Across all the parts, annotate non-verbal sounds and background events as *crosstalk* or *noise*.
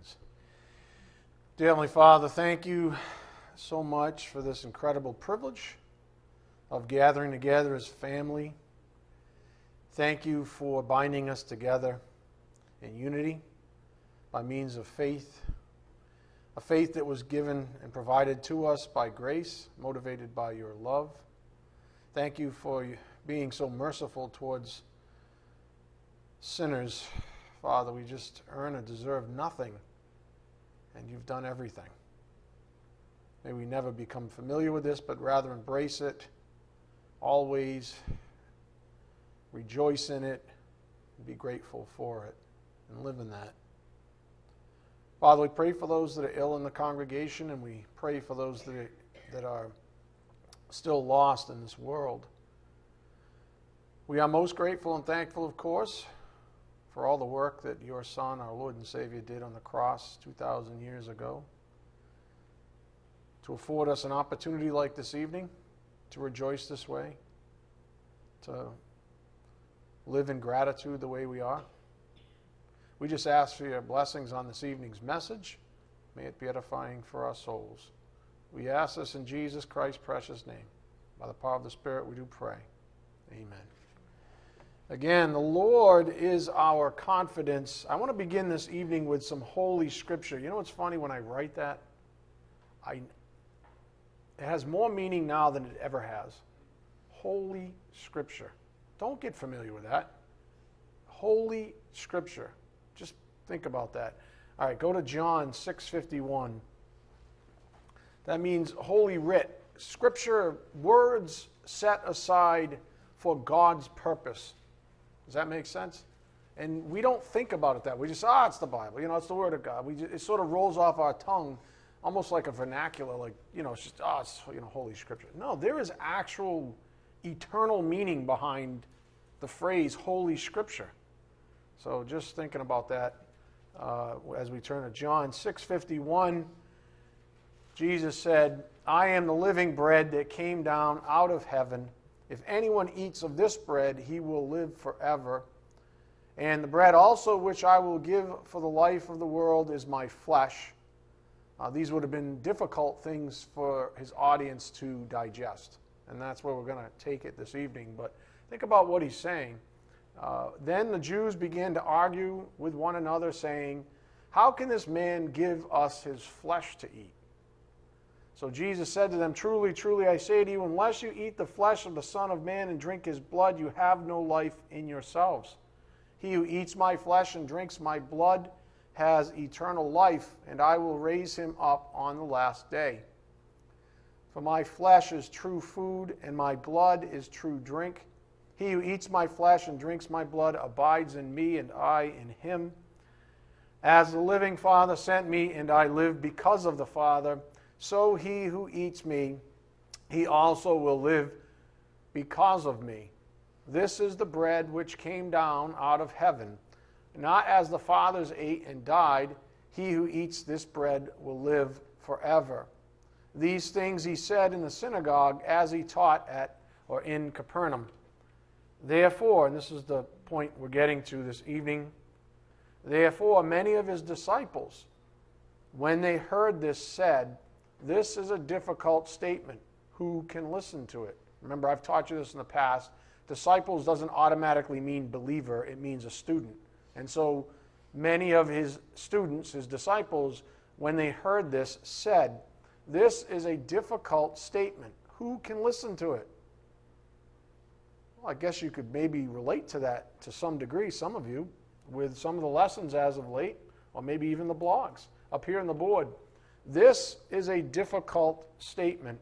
words. Dear Heavenly Father, thank you so much for this incredible privilege of gathering together as family. Thank you for binding us together in unity by means of faith, a faith that was given and provided to us by grace, motivated by your love. Thank you for being so merciful towards sinners. Father, we just earn and deserve nothing, and you've done everything. May we never become familiar with this, but rather embrace it, always rejoice in it, be grateful for it, and live in that. Father, we pray for those that are ill in the congregation, and we pray for those that are, that are still lost in this world. We are most grateful and thankful, of course, for all the work that your Son, our Lord and Savior, did on the cross 2,000 years ago. To afford us an opportunity like this evening to rejoice this way, to live in gratitude the way we are. We just ask for your blessings on this evening's message. May it be edifying for our souls. We ask this in Jesus Christ's precious name. By the power of the Spirit, we do pray. Amen. Again, the Lord is our confidence. I want to begin this evening with some holy scripture. You know what's funny when I write that? I, it has more meaning now than it ever has. Holy scripture. Don't get familiar with that. Holy scripture. Just think about that. All right, go to John 6:51. That means holy writ. Scripture words set aside for God's purpose. Does that make sense? And we don't think about it that way. We just, ah, it's the Bible. You know, it's the Word of God. We just, it sort of rolls off our tongue almost like a vernacular, like, you know, it's just, ah, it's, you know, Holy Scripture. No, there is actual eternal meaning behind the phrase Holy Scripture. So just thinking about that uh, as we turn to John 6:51, Jesus said, "I am the living bread that came down out of heaven. If anyone eats of this bread, he will live forever. And the bread also which I will give for the life of the world is my flesh." Uh, these would have been difficult things for his audience to digest, and that's where we're going to take it this evening. But think about what he's saying. Uh, then the Jews began to argue with one another, saying, How can this man give us his flesh to eat? So Jesus said to them, Truly, truly, I say to you, unless you eat the flesh of the Son of Man and drink his blood, you have no life in yourselves. He who eats my flesh and drinks my blood has eternal life, and I will raise him up on the last day. For my flesh is true food, and my blood is true drink. He who eats my flesh and drinks my blood abides in me, and I in him. As the living Father sent me, and I live because of the Father, so he who eats me, he also will live because of me. This is the bread which came down out of heaven. Not as the fathers ate and died, he who eats this bread will live forever. These things he said in the synagogue as he taught at or in Capernaum. Therefore, and this is the point we're getting to this evening, therefore, many of his disciples, when they heard this, said, This is a difficult statement. Who can listen to it? Remember, I've taught you this in the past. Disciples doesn't automatically mean believer, it means a student. And so many of his students, his disciples, when they heard this, said, This is a difficult statement. Who can listen to it? Well, I guess you could maybe relate to that to some degree, some of you, with some of the lessons as of late, or maybe even the blogs up here on the board. This is a difficult statement.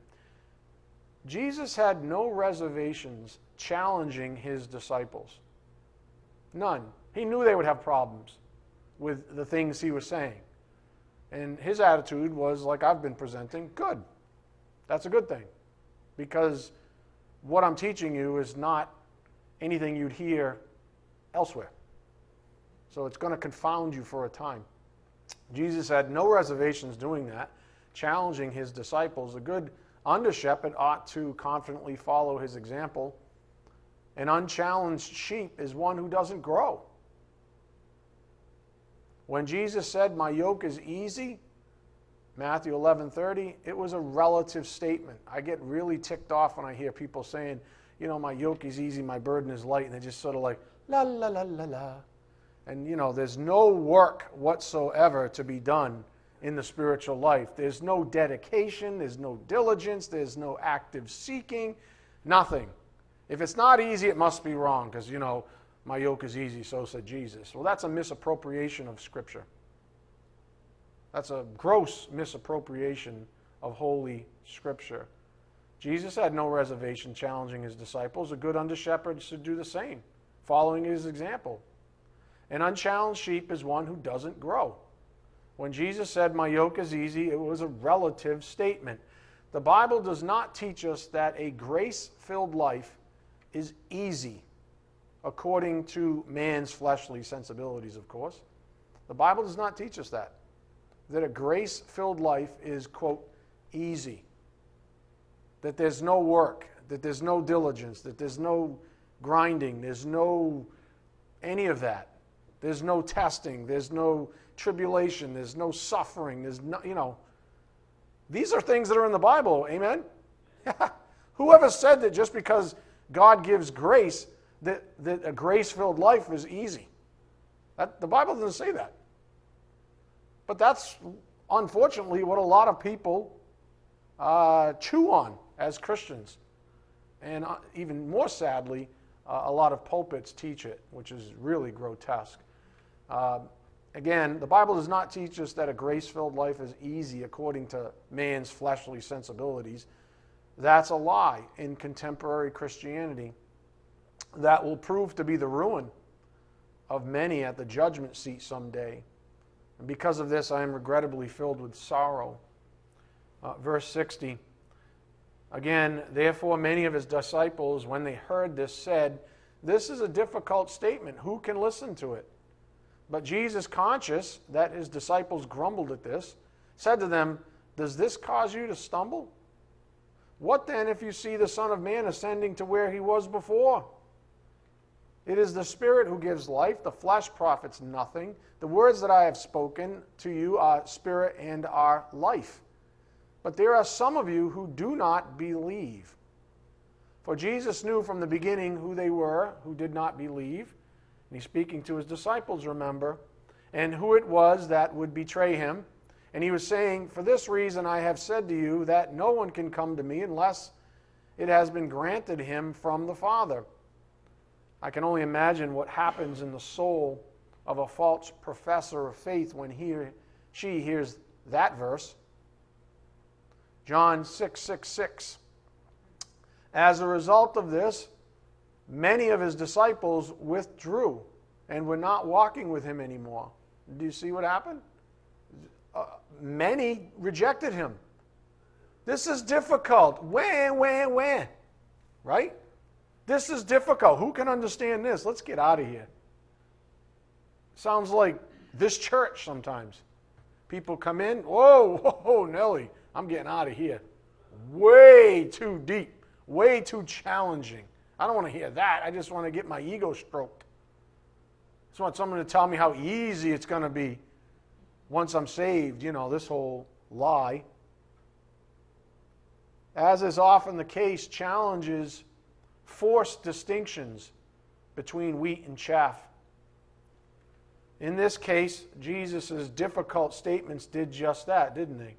Jesus had no reservations challenging his disciples. None. He knew they would have problems with the things he was saying. And his attitude was, like I've been presenting, good. That's a good thing. Because what I'm teaching you is not anything you'd hear elsewhere. So it's going to confound you for a time. Jesus had no reservations doing that, challenging his disciples. A good under shepherd ought to confidently follow his example. An unchallenged sheep is one who doesn't grow. When Jesus said, My yoke is easy, Matthew 11:30, it was a relative statement. I get really ticked off when I hear people saying, you know, my yoke is easy, my burden is light, and they're just sort of like, la la la la la. And you know, there's no work whatsoever to be done in the spiritual life. There's no dedication, there's no diligence, there's no active seeking, nothing. If it's not easy, it must be wrong, because you know, my yoke is easy, so said Jesus. Well, that's a misappropriation of Scripture. That's a gross misappropriation of Holy Scripture. Jesus had no reservation challenging his disciples. A good under shepherd should do the same, following his example. An unchallenged sheep is one who doesn't grow. When Jesus said, My yoke is easy, it was a relative statement. The Bible does not teach us that a grace filled life is easy, according to man's fleshly sensibilities, of course. The Bible does not teach us that that a grace filled life is, quote, easy. That there's no work, that there's no diligence, that there's no grinding, there's no any of that. There's no testing, there's no tribulation, there's no suffering, there's no, you know. These are things that are in the Bible, amen? *laughs* Whoever said that just because God gives grace, that, that a grace filled life is easy? That, the Bible doesn't say that. But that's unfortunately what a lot of people uh, chew on as Christians. And uh, even more sadly, uh, a lot of pulpits teach it, which is really grotesque. Uh, again, the Bible does not teach us that a grace filled life is easy according to man's fleshly sensibilities. That's a lie in contemporary Christianity that will prove to be the ruin of many at the judgment seat someday. And because of this, I am regrettably filled with sorrow. Uh, verse 60. Again, therefore, many of his disciples, when they heard this, said, This is a difficult statement. Who can listen to it? But Jesus, conscious that his disciples grumbled at this, said to them, Does this cause you to stumble? What then if you see the Son of Man ascending to where he was before? It is the Spirit who gives life, the flesh profits nothing. The words that I have spoken to you are spirit and are life. But there are some of you who do not believe. For Jesus knew from the beginning who they were who did not believe. And he's speaking to his disciples, remember, and who it was that would betray him. And he was saying, For this reason I have said to you that no one can come to me unless it has been granted him from the Father. I can only imagine what happens in the soul of a false professor of faith when he or she hears that verse. John 6 6 6. As a result of this, many of his disciples withdrew and were not walking with him anymore. Do you see what happened? Uh, many rejected him. This is difficult. When, when, when? Right? This is difficult. Who can understand this? Let's get out of here. Sounds like this church sometimes. People come in, whoa, *laughs* whoa, Nelly, I'm getting out of here. Way too deep, way too challenging. I don't want to hear that. I just want to get my ego stroked. I just want someone to tell me how easy it's going to be once I'm saved, you know, this whole lie. As is often the case, challenges forced distinctions between wheat and chaff. In this case, Jesus' difficult statements did just that, didn't they?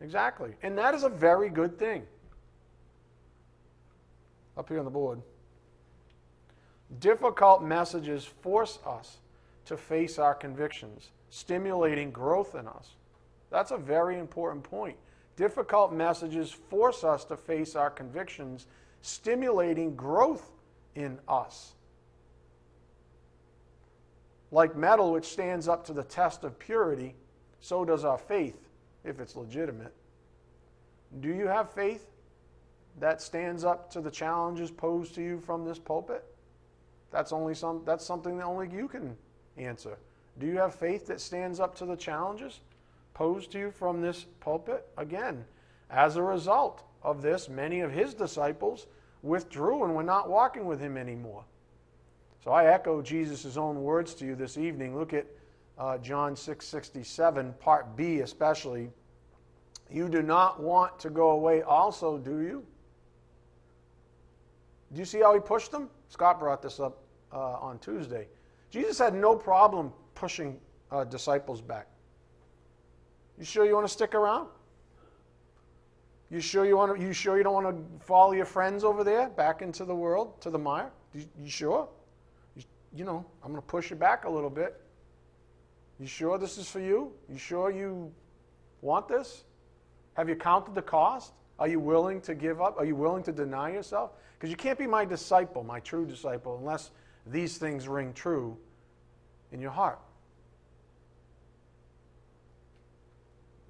Exactly. And that is a very good thing. Up here on the board. Difficult messages force us to face our convictions, stimulating growth in us. That's a very important point. Difficult messages force us to face our convictions, stimulating growth in us. Like metal, which stands up to the test of purity, so does our faith, if it's legitimate. Do you have faith that stands up to the challenges posed to you from this pulpit? That's only some that's something that only you can answer. Do you have faith that stands up to the challenges posed to you from this pulpit? Again, as a result of this, many of his disciples withdrew and were not walking with him anymore. So I echo Jesus' own words to you this evening. Look at uh, John 6:67, part B especially, you do not want to go away also, do you? Do you see how he pushed them? Scott brought this up uh, on Tuesday. Jesus had no problem pushing uh, disciples back. You sure you want to stick around? You sure you want to? You sure you don't want to follow your friends over there back into the world to the mire? You, you sure? You, you know, I'm going to push you back a little bit. You sure this is for you? You sure you want this? Have you counted the cost? Are you willing to give up? Are you willing to deny yourself? Because you can't be my disciple, my true disciple, unless these things ring true in your heart.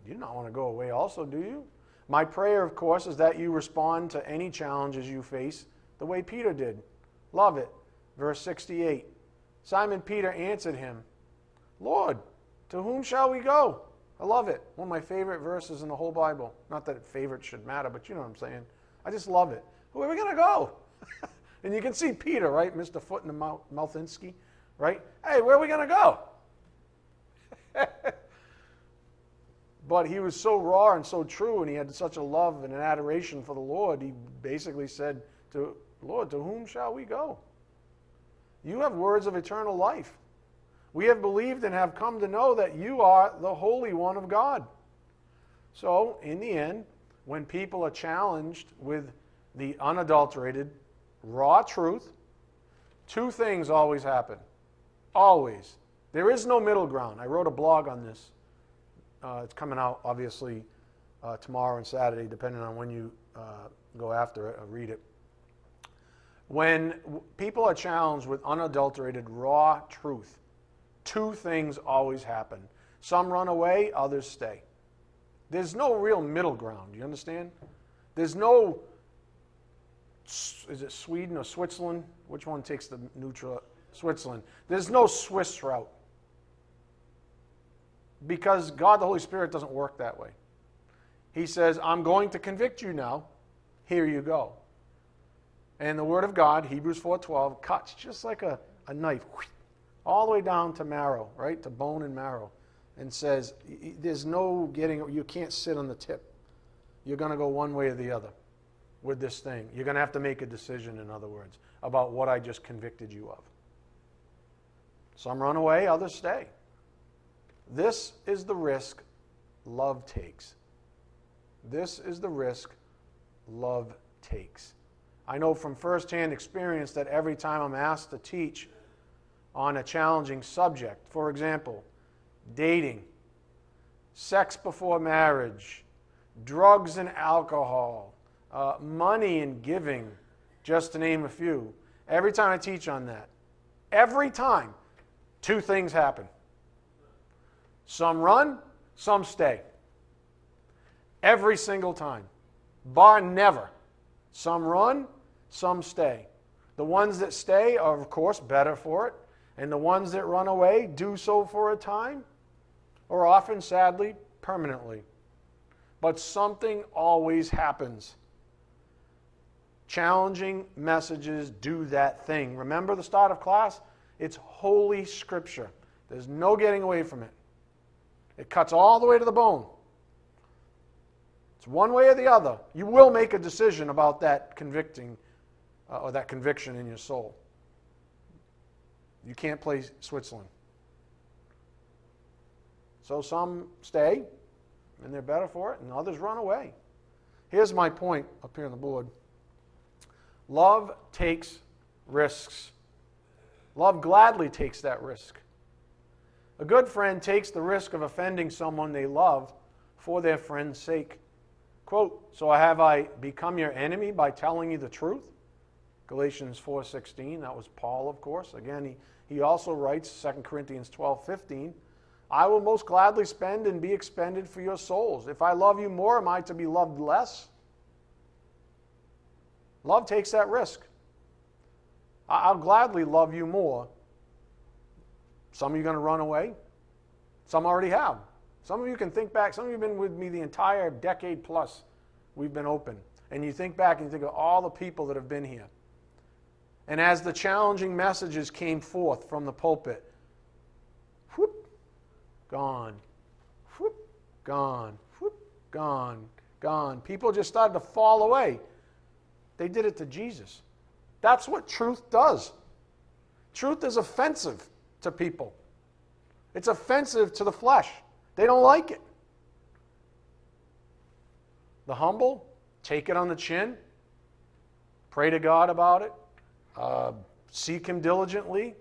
You do not want to go away, also, do you? My prayer, of course, is that you respond to any challenges you face the way Peter did. Love it. Verse 68 Simon Peter answered him, Lord, to whom shall we go? I love it. One of my favorite verses in the whole Bible. Not that favorite should matter, but you know what I'm saying. I just love it. Where are we going to go? *laughs* and you can see Peter, right? Mr. Foot in the mouth, Mouthinsky, right? Hey, where are we going to go? *laughs* but he was so raw and so true, and he had such a love and an adoration for the Lord. He basically said to Lord, to whom shall we go? You have words of eternal life. We have believed and have come to know that you are the Holy One of God. So, in the end, when people are challenged with the unadulterated, raw truth, two things always happen. Always. There is no middle ground. I wrote a blog on this. Uh, it's coming out, obviously, uh, tomorrow and Saturday, depending on when you uh, go after it or read it. When people are challenged with unadulterated, raw truth, two things always happen. Some run away, others stay. There's no real middle ground. You understand? There's no, is it Sweden or Switzerland? Which one takes the neutral? Switzerland. There's no Swiss route. Because God the Holy Spirit doesn't work that way. He says, I'm going to convict you now. Here you go. And the Word of God, Hebrews 4.12, cuts just like a, a knife all the way down to marrow, right? To bone and marrow. And says, there's no getting, you can't sit on the tip. You're going to go one way or the other with this thing. You're going to have to make a decision, in other words, about what I just convicted you of. Some run away, others stay. This is the risk love takes. This is the risk love takes. I know from firsthand experience that every time I'm asked to teach on a challenging subject, for example, dating, sex before marriage, drugs and alcohol, uh, money and giving, just to name a few, every time I teach on that, every time, two things happen. Some run, some stay. Every single time. Bar never. Some run, some stay. The ones that stay are, of course, better for it, and the ones that run away do so for a time, or often, sadly, permanently. But something always happens. Challenging messages do that thing. Remember the start of class? It's Holy Scripture. There's no getting away from it. It cuts all the way to the bone. It's one way or the other. You will make a decision about that convicting uh, or that conviction in your soul. You can't play Switzerland. So some stay, and they're better for it, and others run away. Here's my point up here on the board love takes risks. Love gladly takes that risk. A good friend takes the risk of offending someone they love for their friend's sake. Quote, So have I become your enemy by telling you the truth? Galatians 4.16, that was Paul, of course. Again, he, he also writes, 2 Corinthians 12.15, I will most gladly spend and be expended for your souls. If I love you more, am I to be loved less? Love takes that risk. I'll gladly love you more. Some of you are going to run away. Some already have. Some of you can think back. Some of you have been with me the entire decade plus we've been open. And you think back and you think of all the people that have been here. And as the challenging messages came forth from the pulpit, whoop, gone, whoop, gone, whoop, gone, gone. People just started to fall away. They did it to Jesus. That's what truth does. Truth is offensive to people, it's offensive to the flesh. They don't like it. The humble take it on the chin, pray to God about it, uh, seek Him diligently,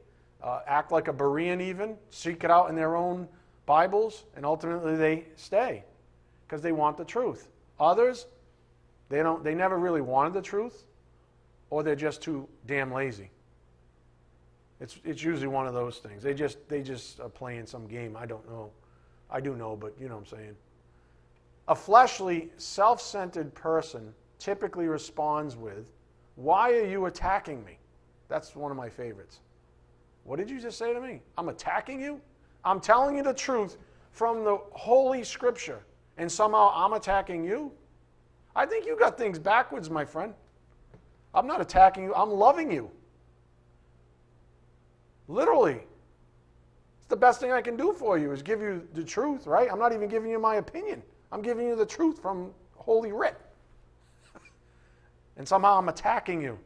uh, act like a Berean even, seek it out in their own Bibles, and ultimately they stay because they want the truth. Others, they don't. They never really wanted the truth, or they're just too damn lazy. It's, it's usually one of those things. They just, they just are playing some game. I don't know. I do know, but you know what I'm saying. A fleshly, self centered person typically responds with, Why are you attacking me? That's one of my favorites. What did you just say to me? I'm attacking you? I'm telling you the truth from the Holy Scripture, and somehow I'm attacking you? I think you got things backwards, my friend. I'm not attacking you, I'm loving you. Literally. It's the best thing I can do for you is give you the truth, right? I'm not even giving you my opinion. I'm giving you the truth from Holy Writ. *laughs* and somehow I'm attacking you.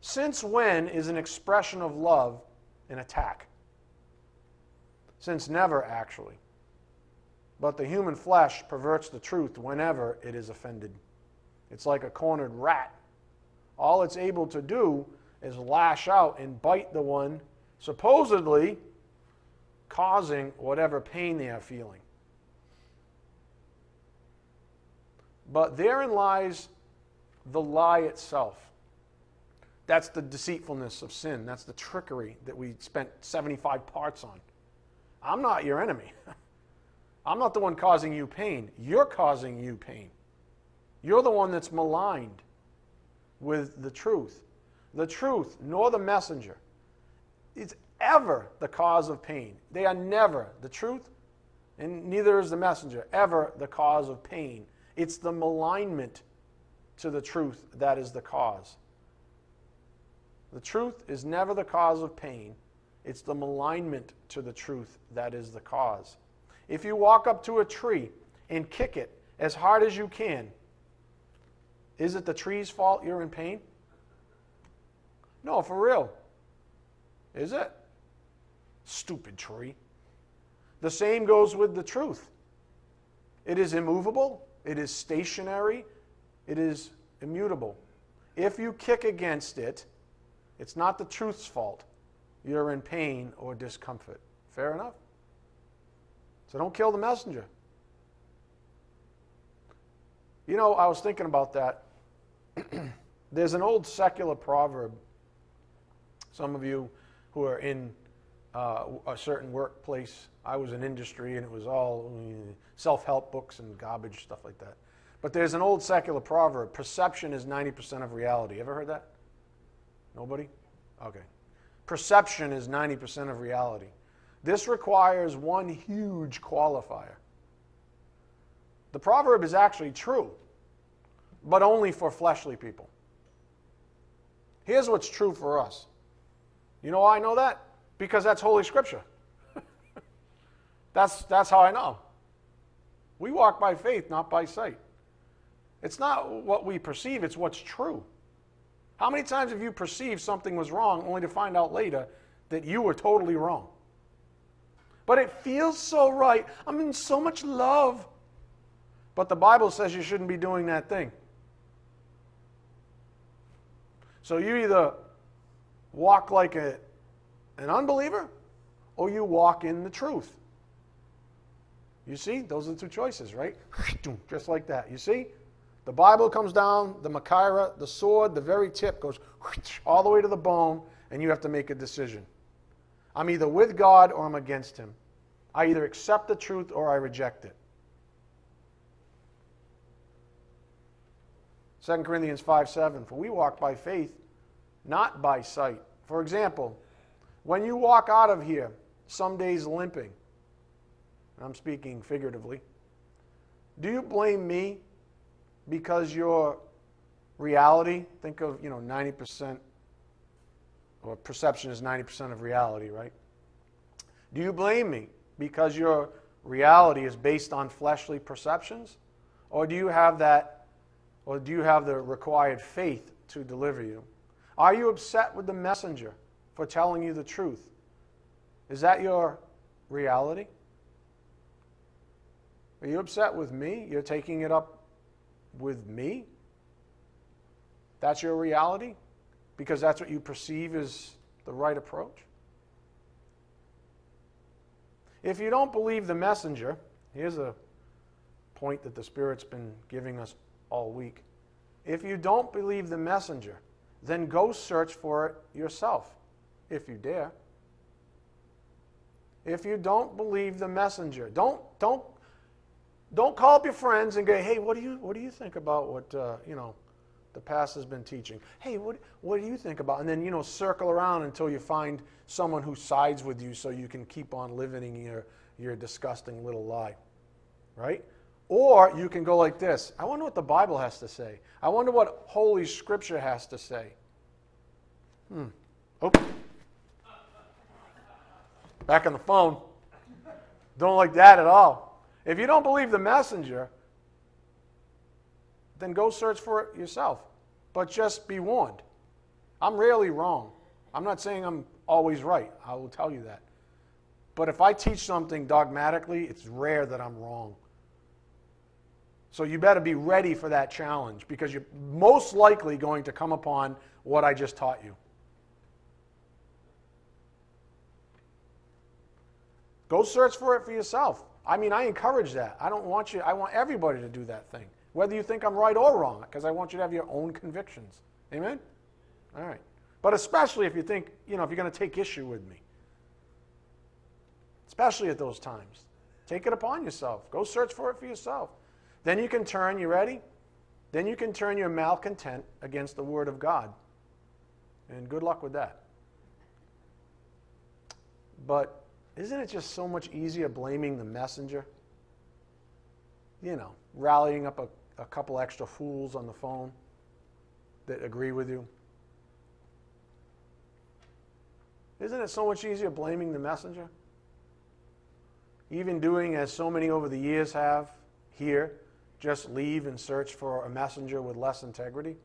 Since when is an expression of love an attack? Since never, actually. But the human flesh perverts the truth whenever it is offended. It's like a cornered rat. All it's able to do is lash out and bite the one supposedly causing whatever pain they are feeling. But therein lies the lie itself. That's the deceitfulness of sin. That's the trickery that we spent 75 parts on. I'm not your enemy. *laughs* I'm not the one causing you pain. You're causing you pain. You're the one that's maligned with the truth the truth, nor the messenger is ever the cause of pain. They are never the truth, and neither is the messenger ever the cause of pain. It's the malignment to the truth that is the cause. The truth is never the cause of pain. It's the malignment to the truth that is the cause. If you walk up to a tree and kick it as hard as you can, is it the tree's fault you're in pain? No, for real. Is it? Stupid tree. The same goes with the truth. It is immovable, it is stationary, it is immutable. If you kick against it, it's not the truth's fault. You're in pain or discomfort. Fair enough? So don't kill the messenger. You know, I was thinking about that. *clears throat* There's an old secular proverb some of you who are in uh, a certain workplace, I was in industry and it was all self help books and garbage, stuff like that. But there's an old secular proverb perception is 90% of reality. Ever heard that? Nobody? Okay. Perception is 90% of reality. This requires one huge qualifier. The proverb is actually true, but only for fleshly people. Here's what's true for us you know why I know that? Because that's Holy Scripture. *laughs* that's, that's how I know. We walk by faith, not by sight. It's not what we perceive, it's what's true. How many times have you perceived something was wrong only to find out later that you were totally wrong? But it feels so right. I'm in so much love. But the Bible says you shouldn't be doing that thing. So you either walk like a, an unbeliever or you walk in the truth. You see, those are the two choices, right? *laughs* Just like that. You see? The Bible comes down, the Machaira, the sword, the very tip goes all the way to the bone, and you have to make a decision. I'm either with God or I'm against Him. I either accept the truth or I reject it. 2 Corinthians 5 7. For we walk by faith, not by sight. For example, when you walk out of here, some days limping, I'm speaking figuratively, do you blame me because your reality, think of, you know, 90%, or perception is 90% of reality, right? Do you blame me because your reality is based on fleshly perceptions? Or do you have that, or do you have the required faith to deliver you? Are you upset with the messenger for telling you the truth? Is that your reality? Are you upset with me? You're taking it up with me? That's your reality? Because that's what you perceive is the right approach? If you don't believe the messenger, here's a point that the Spirit's been giving us all week. If you don't believe the messenger, then go search for it yourself, if you dare. If you don't believe the messenger, don't, don't, don't call up your friends and go, hey, what do you, what do you think about what, uh, you know, the pastor's been teaching? Hey, what, what do you think about? And then, you know, circle around until you find someone who sides with you so you can keep on living your, your disgusting little lie. Right? Or you can go like this I wonder what the Bible has to say. I wonder what Holy Scripture has to say. Hmm. Oh. Back on the phone. Don't like that at all. If you don't believe the messenger, then go search for it yourself. But just be warned. I'm rarely wrong. I'm not saying I'm always right. I will tell you that. But if I teach something dogmatically, it's rare that I'm wrong. So you better be ready for that challenge because you're most likely going to come upon what I just taught you. Go search for it for yourself. I mean, I encourage that. I don't want you, I want everybody to do that thing, whether you think I'm right or wrong, because I want you to have your own convictions. Amen? All right. But especially if you think, you know, if you're going to take issue with me, especially at those times, take it upon yourself. Go search for it for yourself. Then you can turn, you ready? Then you can turn your malcontent against the Word of God. And good luck with that. But isn't it just so much easier blaming the messenger? You know, rallying up a, a couple extra fools on the phone that agree with you. Isn't it so much easier blaming the messenger? Even doing as so many over the years have here, just leave and search for a messenger with less integrity?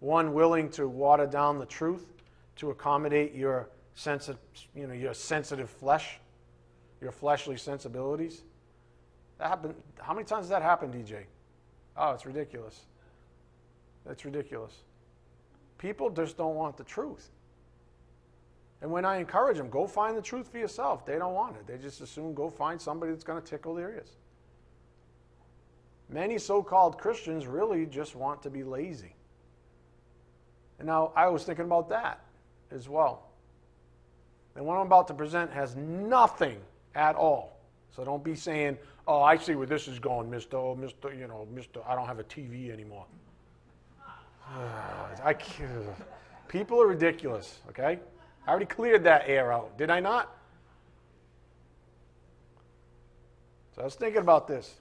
One willing to water down the truth to accommodate your, sensi- you know, your sensitive flesh, your fleshly sensibilities? That happened. How many times has that happened, DJ? Oh, it's ridiculous. That's ridiculous. People just don't want the truth. And when I encourage them, go find the truth for yourself, they don't want it. They just assume go find somebody that's going to tickle their ears. Many so called Christians really just want to be lazy. And now I was thinking about that as well. And what I'm about to present has nothing at all. So don't be saying, oh, I see where this is going, Mr. Oh, Mr. You know, Mr. I don't have a TV anymore. *sighs* I, people are ridiculous, okay? I already cleared that air out, did I not? So I was thinking about this.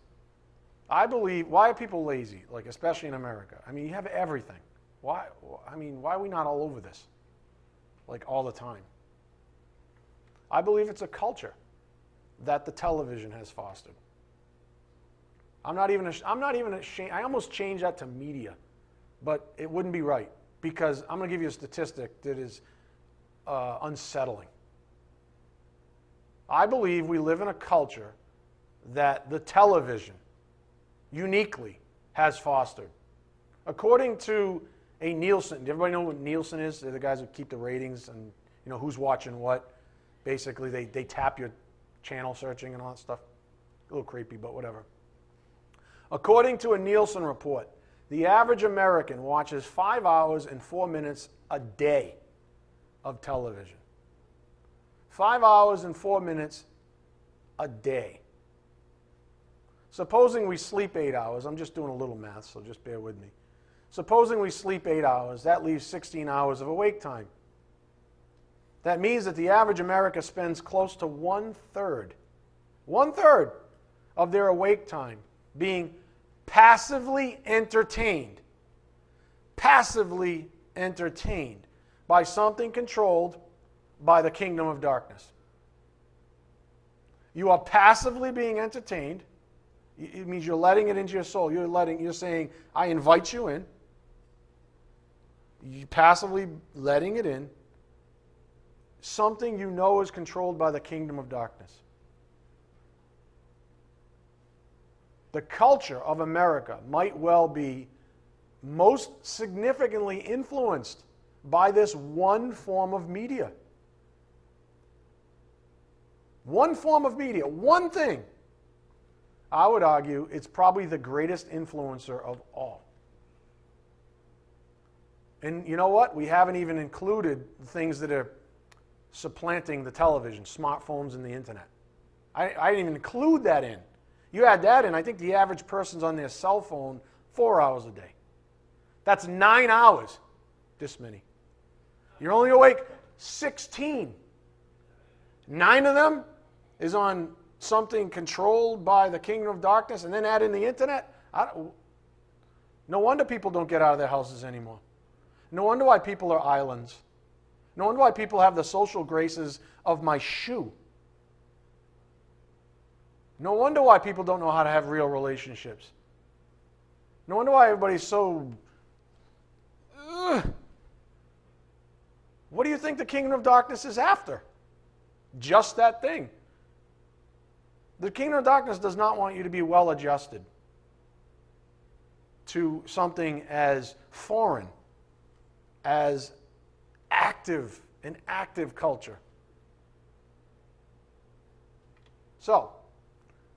I believe, why are people lazy, like especially in America? I mean, you have everything. Why, I mean, why are we not all over this? Like all the time. I believe it's a culture that the television has fostered. I'm not even, I'm not even ashamed. I almost changed that to media, but it wouldn't be right because I'm going to give you a statistic that is uh, unsettling. I believe we live in a culture that the television uniquely has fostered. According to a Nielsen, everybody know what Nielsen is? They're the guys who keep the ratings and you know who's watching what. Basically, they, they tap your channel searching and all that stuff. A little creepy, but whatever. According to a Nielsen report, the average American watches five hours and four minutes a day of television. Five hours and four minutes a day. Supposing we sleep eight hours, I'm just doing a little math, so just bear with me. Supposing we sleep eight hours, that leaves 16 hours of awake time. That means that the average American spends close to one third, one third of their awake time being passively entertained. Passively entertained by something controlled by the kingdom of darkness. You are passively being entertained. It means you're letting it into your soul. You're letting you're saying, I invite you in. You passively letting it in. Something you know is controlled by the kingdom of darkness. The culture of America might well be most significantly influenced by this one form of media. One form of media, one thing. I would argue it's probably the greatest influencer of all. And you know what? We haven't even included things that are supplanting the television, smartphones, and the internet. I, I, didn't even include that in. You add that in, I think the average person's on their cell phone four hours a day. That's nine hours. This many. You're only awake 16. Nine of them is on something controlled by the kingdom of darkness, and then add in the internet. no wonder people don't get out of their houses anymore. No wonder why people are islands. No wonder why people have the social graces of my shoe. No wonder why people don't know how to have real relationships. No wonder why everybody's so. Ugh. What do you think the kingdom of darkness is after? Just that thing. The kingdom of darkness does not want you to be well adjusted to something as foreign, as active, an active culture. So,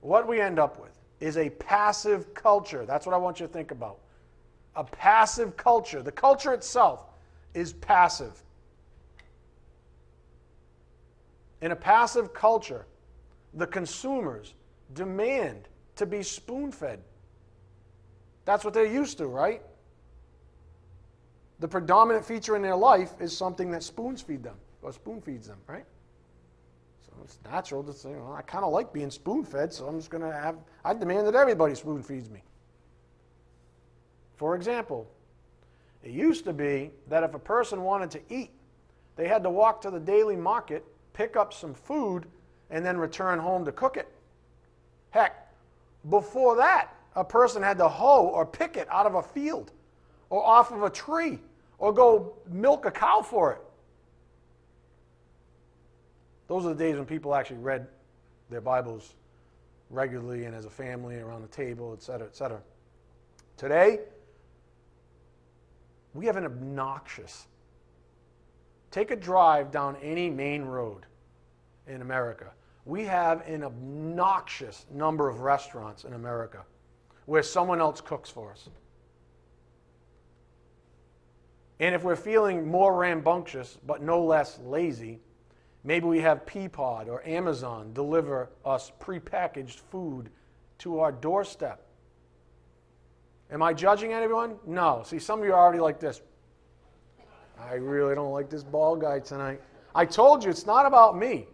what we end up with is a passive culture. That's what I want you to think about. A passive culture. The culture itself is passive. In a passive culture, the consumers demand to be spoon fed. That's what they're used to, right? The predominant feature in their life is something that spoons feed them, or spoon feeds them, right? So it's natural to say, well, I kind of like being spoon fed, so I'm just going to have, I demand that everybody spoon feeds me. For example, it used to be that if a person wanted to eat, they had to walk to the daily market, pick up some food, and then return home to cook it. Heck, before that, a person had to hoe or pick it out of a field or off of a tree or go milk a cow for it. Those are the days when people actually read their Bibles regularly and as a family around the table, etc., etc. Today, we have an obnoxious. Take a drive down any main road in America we have an obnoxious number of restaurants in America where someone else cooks for us. And if we're feeling more rambunctious but no less lazy, maybe we have Peapod or Amazon deliver us prepackaged food to our doorstep. Am I judging anyone? No. See, some of you are already like this. I really don't like this ball guy tonight. I told you it's not about me.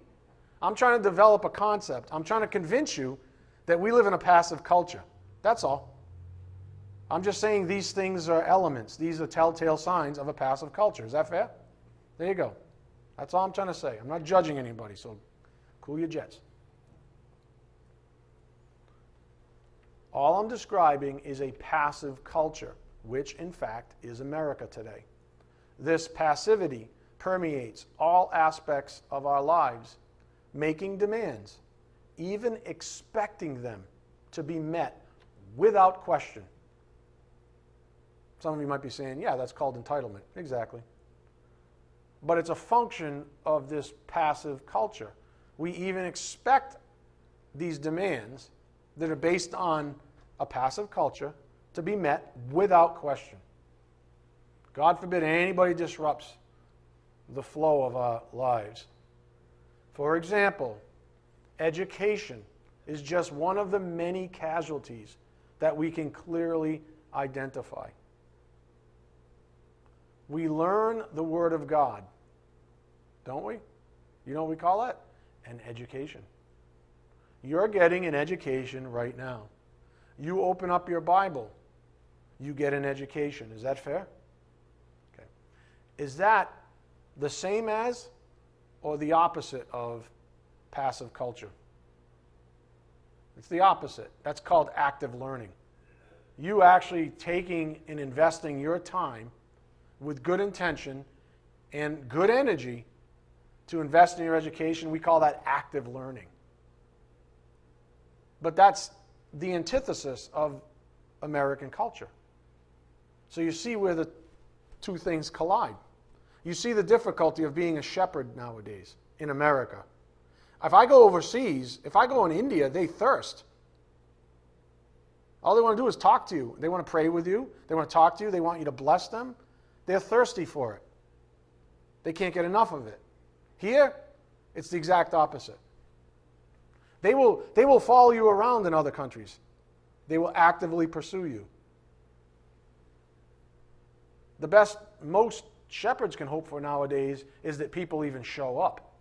I'm trying to develop a concept. I'm trying to convince you that we live in a passive culture. That's all. I'm just saying these things are elements. These are telltale signs of a passive culture. Is that fair? There you go. That's all I'm trying to say. I'm not judging anybody, so cool your jets. All I'm describing is a passive culture, which in fact is America today. This passivity permeates all aspects of our lives making demands, even expecting them to be met without question. Some of you might be saying, yeah, that's called entitlement. Exactly. But it's a function of this passive culture. We even expect these demands that are based on a passive culture to be met without question. God forbid anybody disrupts the flow of our lives. For example, education is just one of the many casualties that we can clearly identify. We learn the Word of God, don't we? You know what we call it? An education. You're getting an education right now. You open up your Bible, you get an education. Is that fair? Okay. Is that the same as or the opposite of passive culture? It's the opposite. That's called active learning. You actually taking and investing your time with good intention and good energy to invest in your education, we call that active learning. But that's the antithesis of American culture. So you see where the two things collide. You see the difficulty of being a shepherd nowadays in America. If I go overseas, if I go in India, they thirst. All they want to do is talk to you. They want to pray with you. They want to talk to you. They want you to bless them. They're thirsty for it. They can't get enough of it. Here, it's the exact opposite. They will, they will follow you around in other countries, they will actively pursue you. The best most shepherds can hope for nowadays is that people even show up.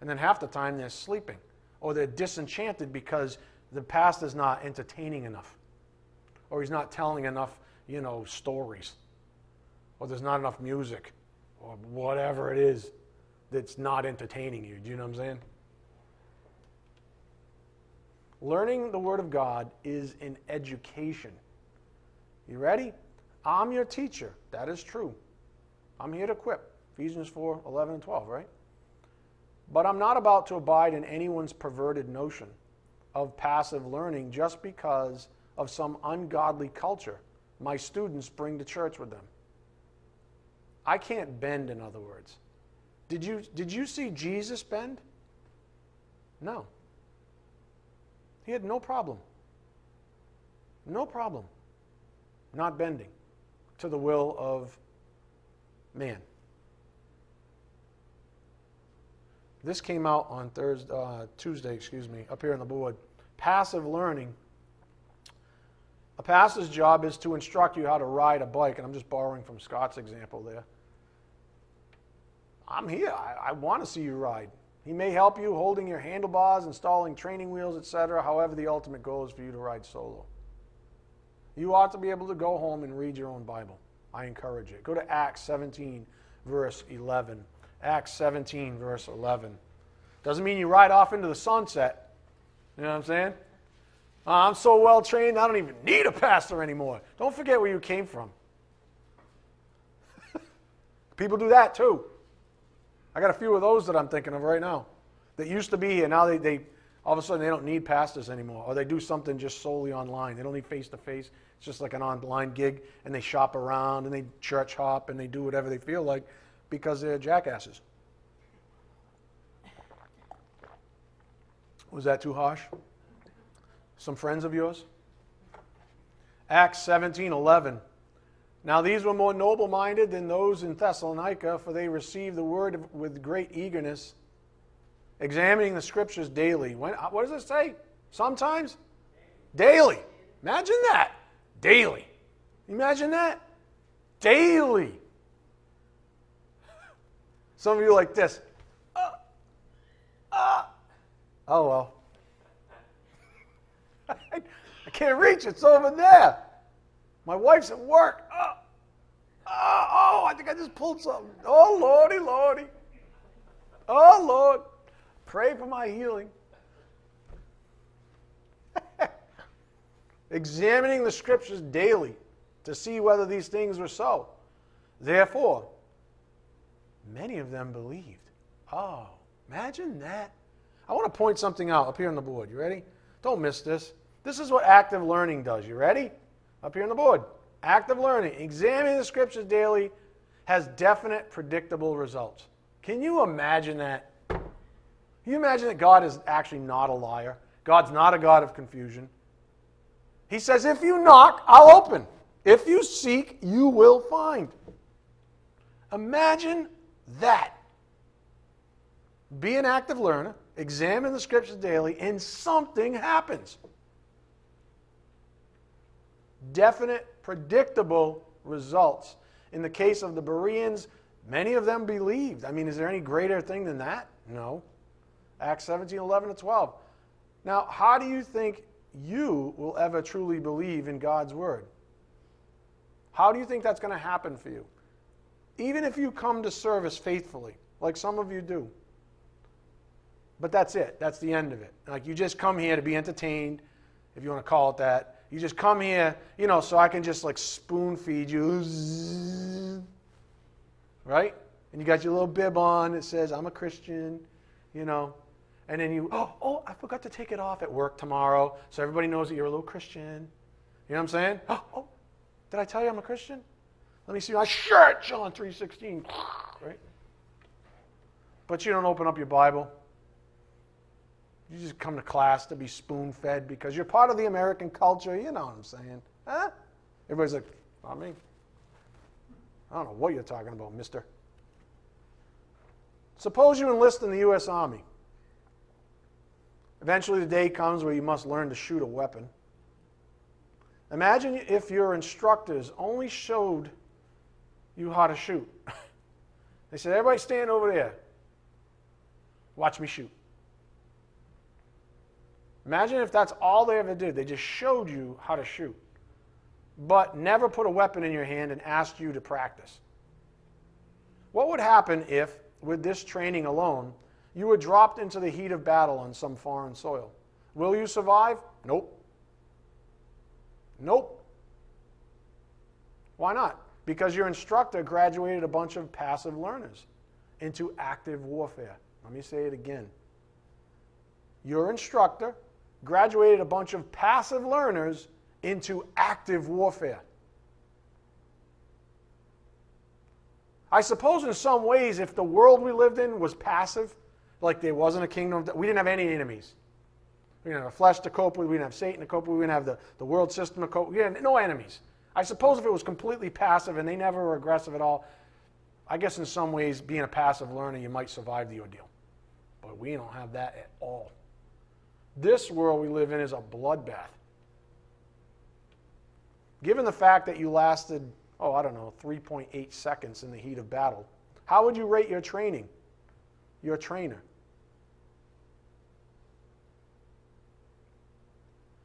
And then half the time they're sleeping or they're disenchanted because the pastor's not entertaining enough or he's not telling enough, you know, stories or there's not enough music or whatever it is that's not entertaining you. Do you know what I'm saying? Learning the Word of God is an education. You ready? I'm your teacher. That is true. I'm here to equip. Ephesians 4 11 and 12, right? But I'm not about to abide in anyone's perverted notion of passive learning just because of some ungodly culture my students bring to church with them. I can't bend, in other words. Did you, did you see Jesus bend? No. He had no problem. No problem not bending to the will of man. This came out on Thursday, uh, Tuesday, excuse me, up here on the board. Passive learning. A pastor's job is to instruct you how to ride a bike, and I'm just borrowing from Scott's example there. I'm here. I, I want to see you ride. He may help you holding your handlebars, installing training wheels, etc. However, the ultimate goal is for you to ride solo. You ought to be able to go home and read your own Bible. I encourage it. Go to Acts 17, verse 11. Acts 17, verse 11. Doesn't mean you ride off into the sunset. You know what I'm saying? Uh, I'm so well trained, I don't even need a pastor anymore. Don't forget where you came from. *laughs* People do that too. I got a few of those that I'm thinking of right now that used to be here. Now they, they all of a sudden they don't need pastors anymore, or they do something just solely online. They don't need face to face. It's just like an online gig, and they shop around and they church hop and they do whatever they feel like because they're jackasses. Was that too harsh? Some friends of yours? Acts 17 11. Now these were more noble minded than those in Thessalonica, for they received the word with great eagerness examining the scriptures daily. When, uh, what does it say? Sometimes? Daily. Imagine that. Daily. Imagine that. Daily. *laughs* Some of you like this. Uh, uh. Oh, well. *laughs* I can't reach. It's over there. My wife's at work. Oh, oh, I think I just pulled something. Oh, Lordy, Lordy. Oh, Lord. Pray for my healing. *laughs* Examining the scriptures daily to see whether these things were so. Therefore, many of them believed. Oh, imagine that. I want to point something out up here on the board. You ready? Don't miss this. This is what active learning does. You ready? Up here on the board. Active learning, examining the scriptures daily, has definite, predictable results. Can you imagine that? Can you imagine that God is actually not a liar? God's not a God of confusion. He says, If you knock, I'll open. If you seek, you will find. Imagine that. Be an active learner, examine the scriptures daily, and something happens. Definite, predictable results. In the case of the Bereans, many of them believed. I mean, is there any greater thing than that? No. Acts 17, 11 to 12. Now, how do you think you will ever truly believe in God's word? How do you think that's going to happen for you? Even if you come to service faithfully, like some of you do, But that's it. That's the end of it. Like you just come here to be entertained, if you want to call it that. You just come here, you know, so I can just like spoon feed you. Right? And you got your little bib on that says, I'm a Christian, you know. And then you, oh, oh, I forgot to take it off at work tomorrow, so everybody knows that you're a little Christian. You know what I'm saying? Oh, oh, did I tell you I'm a Christian? Let me see my shirt, John 3.16. Right? But you don't open up your Bible. You just come to class to be spoon fed because you're part of the American culture. You know what I'm saying? Huh? Everybody's like, not me. I don't know what you're talking about, mister. Suppose you enlist in the U.S. Army. Eventually, the day comes where you must learn to shoot a weapon. Imagine if your instructors only showed you how to shoot. *laughs* they said, Everybody stand over there. Watch me shoot. Imagine if that's all they ever did. They just showed you how to shoot, but never put a weapon in your hand and asked you to practice. What would happen if, with this training alone, you were dropped into the heat of battle on some foreign soil? Will you survive? Nope. Nope. Why not? Because your instructor graduated a bunch of passive learners into active warfare. Let me say it again. Your instructor graduated a bunch of passive learners into active warfare. I suppose in some ways, if the world we lived in was passive, like there wasn't a kingdom, we didn't have any enemies. We didn't have a flesh to cope with, we didn't have Satan to cope with, we didn't have the, the world system to cope with, we had no enemies. I suppose if it was completely passive and they never were aggressive at all, I guess in some ways, being a passive learner, you might survive the ordeal. But we don't have that at all. This world we live in is a bloodbath. Given the fact that you lasted, oh, I don't know, 3.8 seconds in the heat of battle, how would you rate your training, your trainer?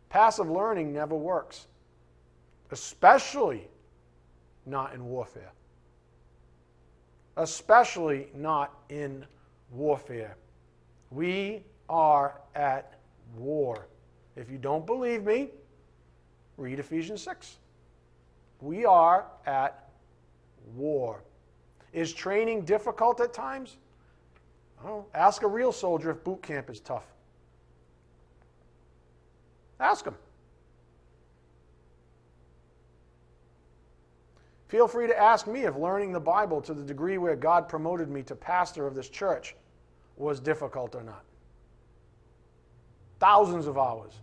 Passive learning never works, especially not in warfare. Especially not in warfare. We are at war. If you don't believe me, read Ephesians 6. We are at war. Is training difficult at times? Ask a real soldier if boot camp is tough. Ask him. Feel free to ask me if learning the Bible to the degree where God promoted me to pastor of this church was difficult or not. Thousands of hours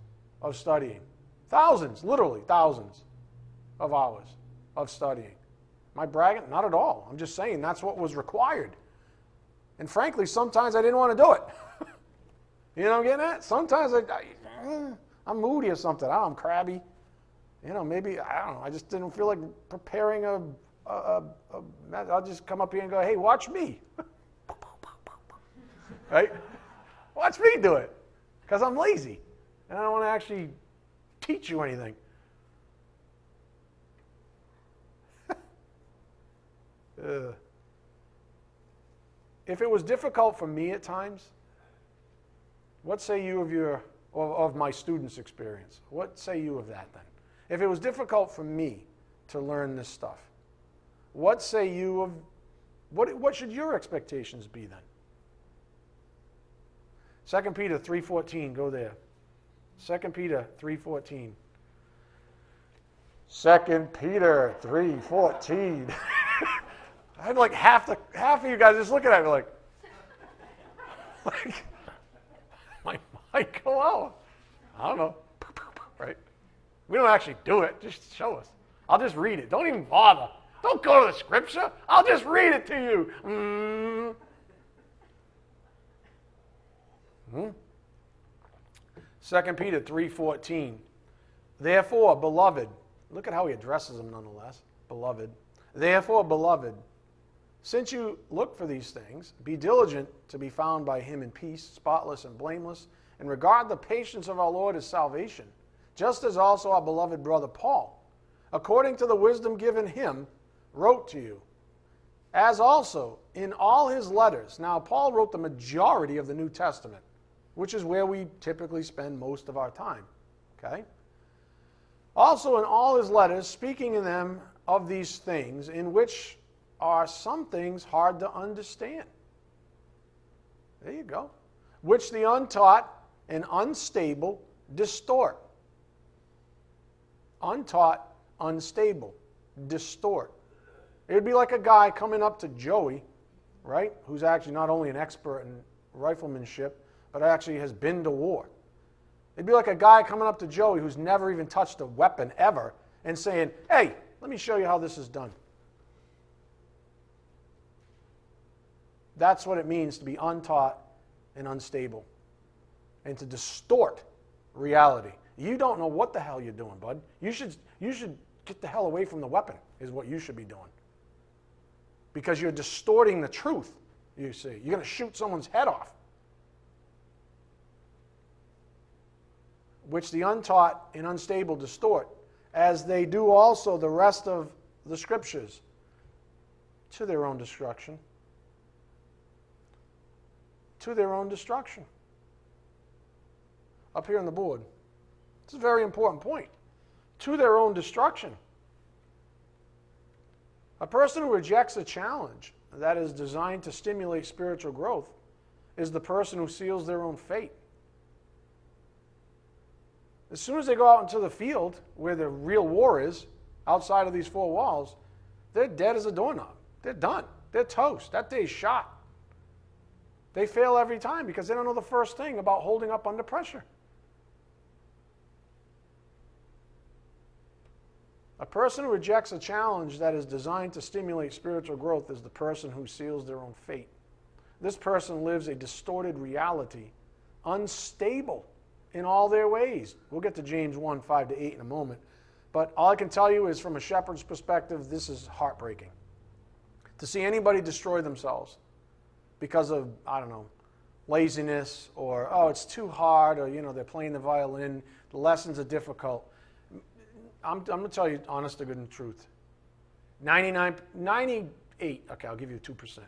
of studying. Thousands, literally thousands of hours of studying. Am I bragging? Not at all. I'm just saying that's what was required. And frankly, sometimes I didn't want to do it. *laughs* you know what I'm getting at? Sometimes I, I, eh, am moody or something. I am crabby. You know, maybe, I don't know, I just didn't feel like preparing a, a, a, a I'll just come up here and go, hey, watch me. *laughs* right? Watch me do it because I'm lazy and I don't want to actually teach you anything. *laughs* if it was difficult for me at times, what say you of your of, of my students' experience? What say you of that then? If it was difficult for me to learn this stuff, what say you of what, what should your expectations be then? 2 Peter 3.14, go there. 2 Peter 3.14. 2 Peter 3.14. *laughs* I had like half the half of you guys just looking at me like, *laughs* like my mic go out. I don't know. Right? We don't actually do it. Just show us. I'll just read it. Don't even bother. Don't go to the scripture. I'll just read it to you. Mm. Hmm? 2 Peter 3:14. Therefore, beloved, look at how he addresses them nonetheless. Beloved. Therefore, beloved, since you look for these things, be diligent to be found by him in peace, spotless and blameless, and regard the patience of our Lord as salvation, just as also our beloved brother Paul, according to the wisdom given him, wrote to you as also in all his letters. Now, Paul wrote the majority of the New Testament. Which is where we typically spend most of our time. Okay? Also, in all his letters, speaking in them of these things, in which are some things hard to understand. There you go. Which the untaught and unstable distort. Untaught, unstable, distort. It would be like a guy coming up to Joey, right, who's actually not only an expert in riflemanship, but actually has been to war. It'd be like a guy coming up to Joey who's never even touched a weapon ever and saying, Hey, let me show you how this is done. That's what it means to be untaught and unstable and to distort reality. You don't know what the hell you're doing, bud. You should, you should get the hell away from the weapon, is what you should be doing. Because you're distorting the truth, you see. You're going to shoot someone's head off. Which the untaught and unstable distort, as they do also the rest of the scriptures, to their own destruction to their own destruction. Up here on the board. It's a very important point. To their own destruction. A person who rejects a challenge that is designed to stimulate spiritual growth is the person who seals their own fate. As soon as they go out into the field where the real war is, outside of these four walls, they're dead as a doorknob. They're done. They're toast. That day's shot. They fail every time because they don't know the first thing about holding up under pressure. A person who rejects a challenge that is designed to stimulate spiritual growth is the person who seals their own fate. This person lives a distorted reality, unstable in all their ways. We'll get to James 1 5 to 8 in a moment. But all I can tell you is, from a shepherd's perspective, this is heartbreaking. To see anybody destroy themselves because of, I don't know, laziness or, oh, it's too hard or, you know, they're playing the violin, the lessons are difficult. I'm, I'm going to tell you honest to good and truth. 99, 98, okay, I'll give you 2%.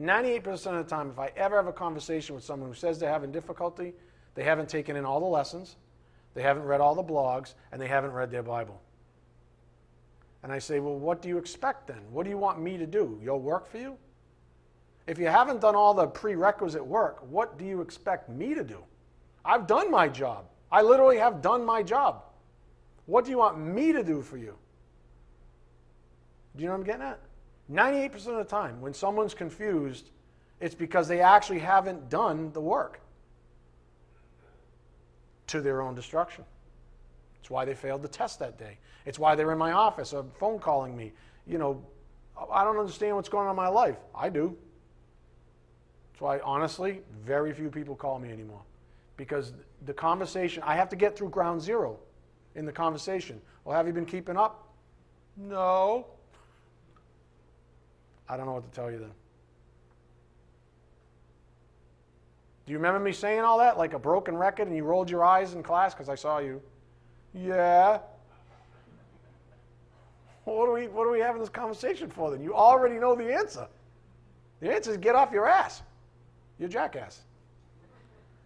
98% of the time, if I ever have a conversation with someone who says they're having difficulty, they haven't taken in all the lessons, they haven't read all the blogs, and they haven't read their Bible. And I say, well, what do you expect then? What do you want me to do? Your work for you? If you haven't done all the prerequisite work, what do you expect me to do? I've done my job. I literally have done my job. What do you want me to do for you? Do you know what I'm getting at? 98% of the time, when someone's confused, it's because they actually haven't done the work to their own destruction. It's why they failed the test that day. It's why they're in my office or phone calling me. You know, I don't understand what's going on in my life. I do. That's why, honestly, very few people call me anymore. Because the conversation, I have to get through ground zero in the conversation. Well, have you been keeping up? No. I don't know what to tell you then. Do you remember me saying all that like a broken record and you rolled your eyes in class because I saw you? Yeah. what, are we, what are we having this conversation for then? You already know the answer. The answer is get off your ass. You're jackass.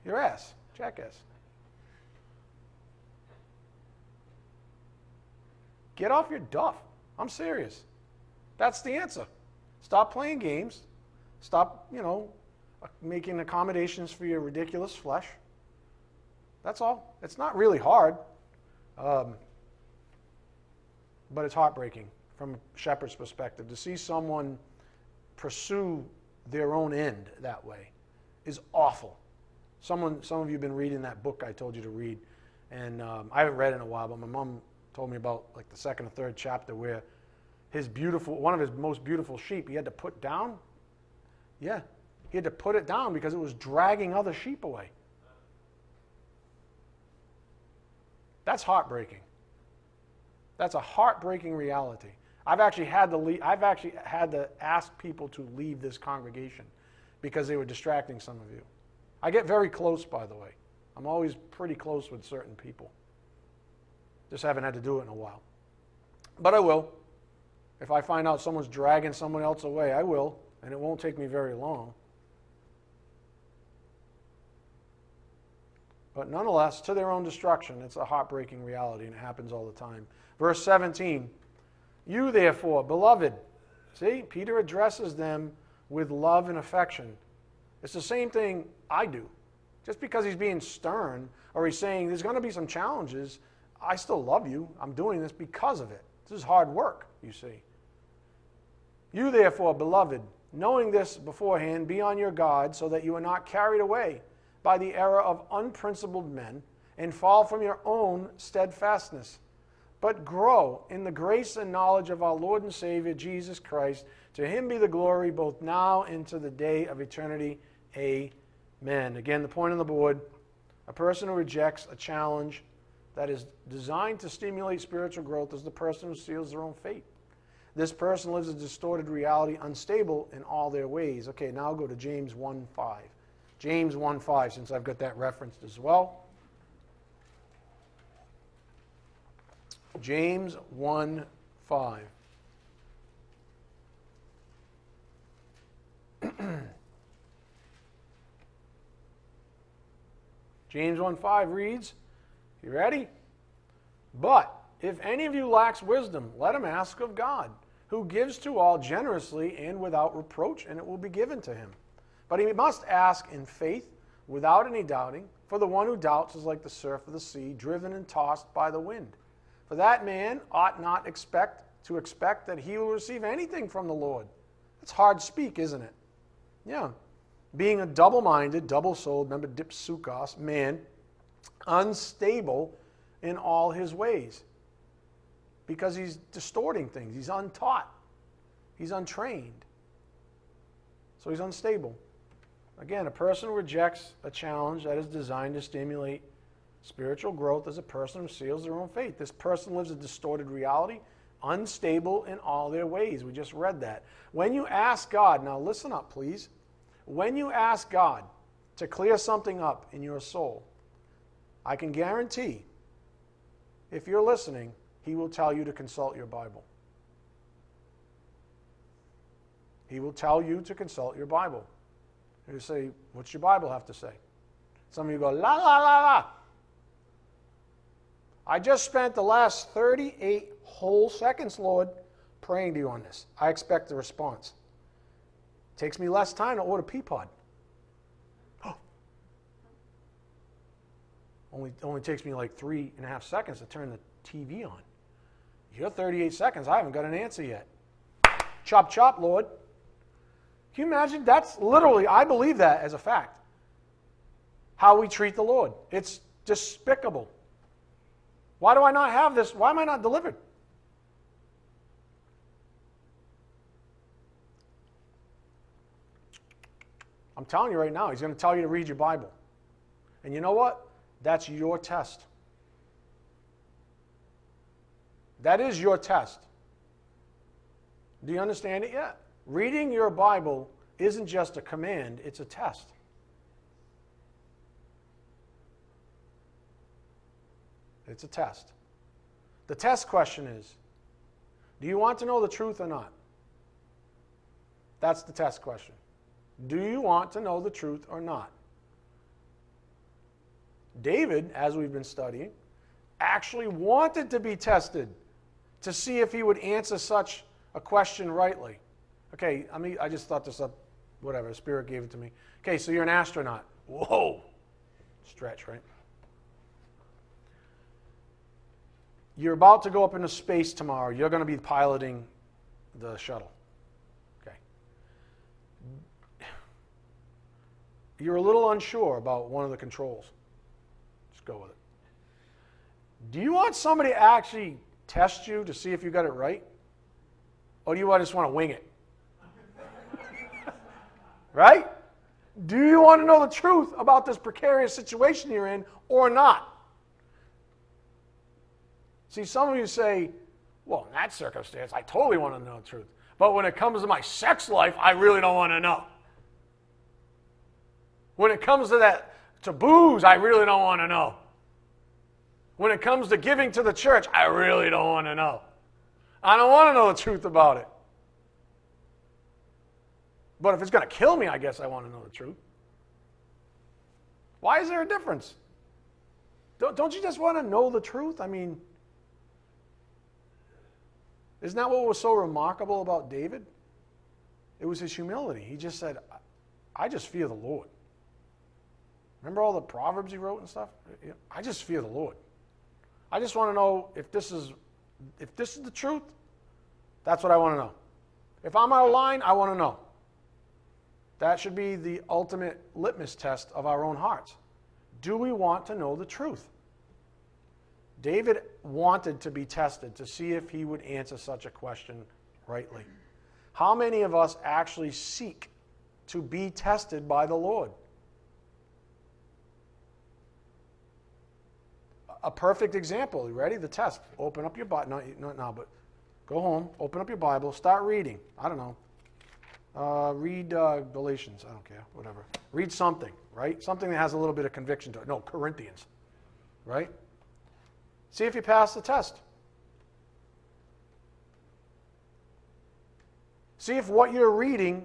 Your ass. Jackass. Get off your duff. I'm serious. That's the answer. Stop playing games. Stop, you know, making accommodations for your ridiculous flesh. That's all. It's not really hard, um, but it's heartbreaking from a shepherd's perspective to see someone pursue their own end that way is awful. Someone, some of you have been reading that book I told you to read, and um, I haven't read in a while, but my mom told me about like the second or third chapter where his beautiful, one of his most beautiful sheep, he had to put down. Yeah, he had to put it down because it was dragging other sheep away. That's heartbreaking. That's a heartbreaking reality. I've actually had to leave, I've actually had to ask people to leave this congregation because they were distracting some of you. I get very close, by the way. I'm always pretty close with certain people. Just haven't had to do it in a while. But I will. If I find out someone's dragging someone else away, I will, and it won't take me very long. But nonetheless, to their own destruction. It's a heartbreaking reality, and it happens all the time. Verse 17 You, therefore, beloved, see, Peter addresses them with love and affection. It's the same thing I do. Just because he's being stern or he's saying there's going to be some challenges, I still love you. I'm doing this because of it. This is hard work, you see. You, therefore, beloved, knowing this beforehand, be on your guard so that you are not carried away by the error of unprincipled men and fall from your own steadfastness, but grow in the grace and knowledge of our Lord and Savior Jesus Christ. To him be the glory both now and to the day of eternity. Amen. Again, the point on the board a person who rejects a challenge that is designed to stimulate spiritual growth is the person who seals their own fate. This person lives a distorted reality, unstable in all their ways. Okay, now go to James 1 5. James 1 5, since I've got that referenced as well. James 1 5. *clears throat* James 1 5 reads, You ready? But if any of you lacks wisdom, let him ask of God, who gives to all generously and without reproach, and it will be given to him. But he must ask in faith, without any doubting, for the one who doubts is like the surf of the sea, driven and tossed by the wind. For that man ought not expect to expect that he will receive anything from the Lord. That's hard speak, isn't it? Yeah. Being a double minded, double souled, remember dipsukos, man, unstable in all his ways. Because he's distorting things. He's untaught. He's untrained. So he's unstable. Again, a person rejects a challenge that is designed to stimulate spiritual growth as a person who seals their own faith. This person lives a distorted reality, unstable in all their ways. We just read that. When you ask God, now listen up, please. When you ask God to clear something up in your soul, I can guarantee, if you're listening, He will tell you to consult your Bible. He will tell you to consult your Bible. You say, What's your Bible have to say? Some of you go, La, la, la, la. I just spent the last 38 whole seconds, Lord, praying to you on this. I expect a response. It takes me less time to order Peapod. Oh. *gasps* Only, only takes me like three and a half seconds to turn the TV on. You're 38 seconds. I haven't got an answer yet. Chop, chop, Lord. Can you imagine? That's literally, I believe that as a fact. How we treat the Lord. It's despicable. Why do I not have this? Why am I not delivered? I'm telling you right now, he's going to tell you to read your Bible. And you know what? That's your test. That is your test. Do you understand it yet? Reading your Bible isn't just a command, it's a test. It's a test. The test question is Do you want to know the truth or not? That's the test question. Do you want to know the truth or not? David, as we've been studying, actually wanted to be tested to see if he would answer such a question rightly. Okay, I mean, I just thought this up, whatever, Spirit gave it to me. Okay, so you're an astronaut. Whoa! Stretch, right? You're about to go up into space tomorrow. You're going to be piloting the shuttle. Okay. You're a little unsure about one of the controls. Just go with it. Do you want somebody to actually test you to see if you got it right? Or do you just want to wing it? Right? Do you want to know the truth about this precarious situation you're in or not? See, some of you say, well, in that circumstance, I totally want to know the truth. But when it comes to my sex life, I really don't want to know. When it comes to that, to booze, I really don't want to know. When it comes to giving to the church, I really don't want to know. I don't want to know the truth about it. But if it's going to kill me, I guess I want to know the truth. Why is there a difference? Don't, don't you just want to know the truth? I mean, isn't that what was so remarkable about David? It was his humility. He just said, I just fear the Lord. Remember all the proverbs he wrote and stuff? I just fear the Lord. I just want to know if this is if this is the truth. That's what I want to know. If I'm out of line, I want to know. That should be the ultimate litmus test of our own hearts. Do we want to know the truth? David wanted to be tested to see if he would answer such a question rightly. How many of us actually seek to be tested by the Lord? A perfect example. You ready? The test. Open up your Bible. Not, not now, but go home, open up your Bible, start reading. I don't know. Uh, read uh, Galatians. I don't care. Whatever. Read something, right? Something that has a little bit of conviction to it. No, Corinthians, right? See if you pass the test. See if what you're reading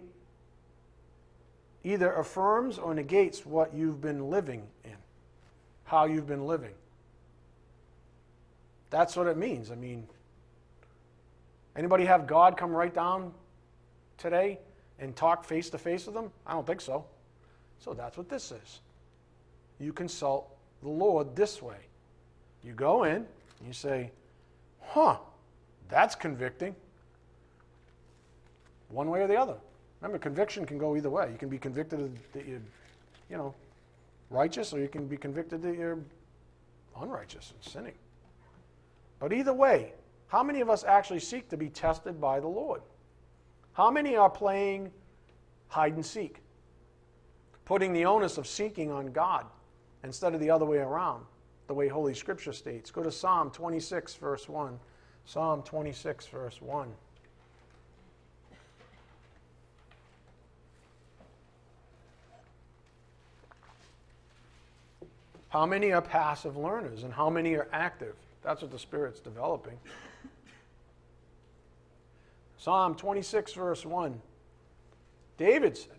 either affirms or negates what you've been living in, how you've been living. That's what it means. I mean, anybody have God come right down today and talk face to face with them? I don't think so. So that's what this is. You consult the Lord this way. You go in, you say, huh, that's convicting one way or the other. Remember, conviction can go either way. You can be convicted that you're, you know, righteous, or you can be convicted that you're unrighteous and sinning. But either way, how many of us actually seek to be tested by the Lord? How many are playing hide and seek, putting the onus of seeking on God instead of the other way around, the way Holy Scripture states? Go to Psalm 26, verse 1. Psalm 26, verse 1. How many are passive learners and how many are active? That's what the Spirit's developing. Psalm 26, verse 1. David said,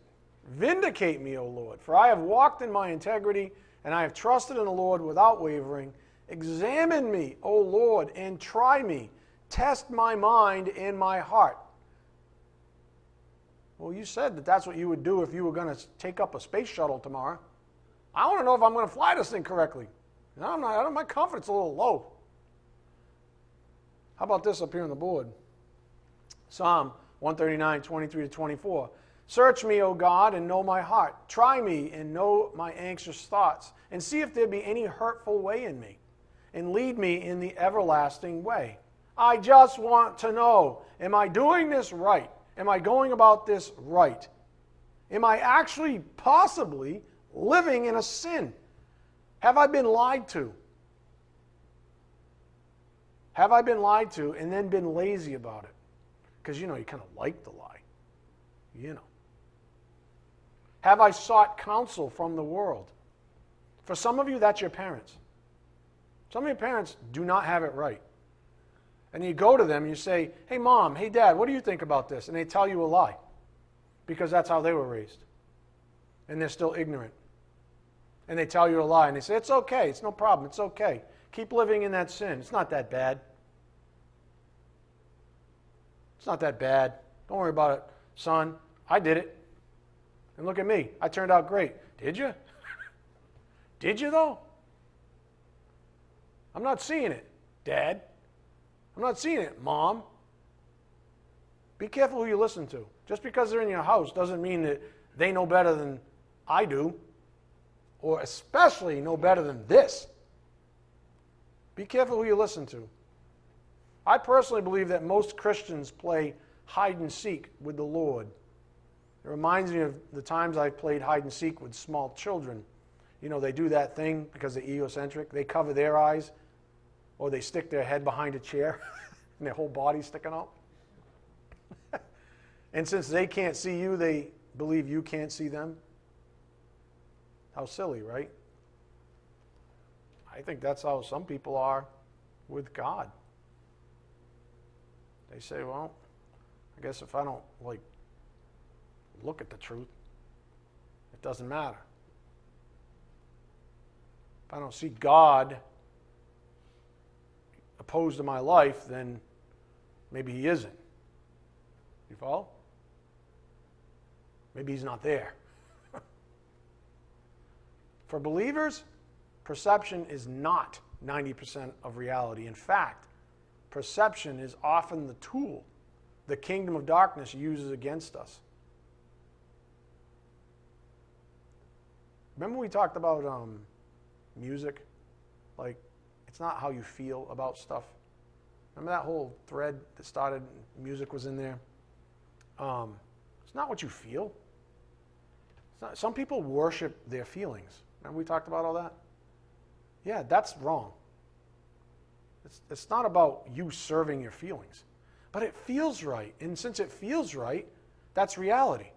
Vindicate me, O Lord, for I have walked in my integrity and I have trusted in the Lord without wavering. Examine me, O Lord, and try me. Test my mind and my heart. Well, you said that that's what you would do if you were going to take up a space shuttle tomorrow. I want to know if I'm going to fly this thing correctly. I'm not, my confidence a little low. How about this up here on the board? Psalm 139, 23 to 24. Search me, O God, and know my heart. Try me and know my anxious thoughts, and see if there be any hurtful way in me, and lead me in the everlasting way. I just want to know am I doing this right? Am I going about this right? Am I actually possibly living in a sin? Have I been lied to? Have I been lied to and then been lazy about it? Because, you know, you kind of like the lie. You know. Have I sought counsel from the world? For some of you, that's your parents. Some of your parents do not have it right. And you go to them and you say, Hey, mom, hey, dad, what do you think about this? And they tell you a lie because that's how they were raised. And they're still ignorant and they tell you a lie and they say, It's okay, it's no problem, it's okay. Keep living in that sin. It's not that bad. It's not that bad. Don't worry about it, son. I did it. And look at me. I turned out great. Did you? *laughs* did you, though? I'm not seeing it, Dad. I'm not seeing it, Mom. Be careful who you listen to. Just because they're in your house doesn't mean that they know better than I do or especially know better than this. Be careful who you listen to. I personally believe that most Christians play hide and seek with the Lord. It reminds me of the times I've played hide and seek with small children. You know, they do that thing because they're egocentric. They cover their eyes or they stick their head behind a chair *laughs* and their whole body's sticking out. *laughs* and since they can't see you, they believe you can't see them. How silly, right? I think that's how some people are with God. They say, well, I guess if I don't like look at the truth, it doesn't matter. If I don't see God opposed to my life, then maybe He isn't. You follow? Maybe He's not there. *laughs* For believers, perception is not 90% of reality. In fact, perception is often the tool the kingdom of darkness uses against us. Remember we talked about um, music? Like, it's not how you feel about stuff. Remember that whole thread that started, music was in there? Um, it's not what you feel. Not, some people worship their feelings. Remember we talked about all that? Yeah, that's wrong. It's, it's not about you serving your feelings, but it feels right. And since it feels right, that's reality.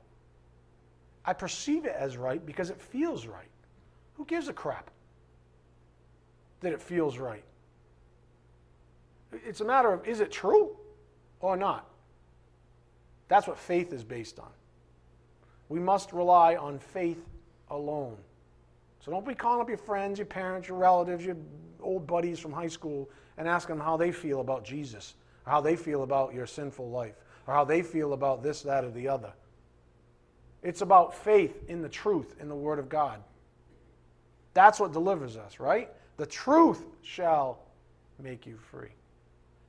I perceive it as right because it feels right. Who gives a crap that it feels right? It's a matter of is it true or not? That's what faith is based on. We must rely on faith alone. So don't be calling up your friends, your parents, your relatives, your old buddies from high school and ask them how they feel about Jesus, or how they feel about your sinful life, or how they feel about this, that, or the other. It's about faith in the truth, in the Word of God. That's what delivers us, right? The truth shall make you free,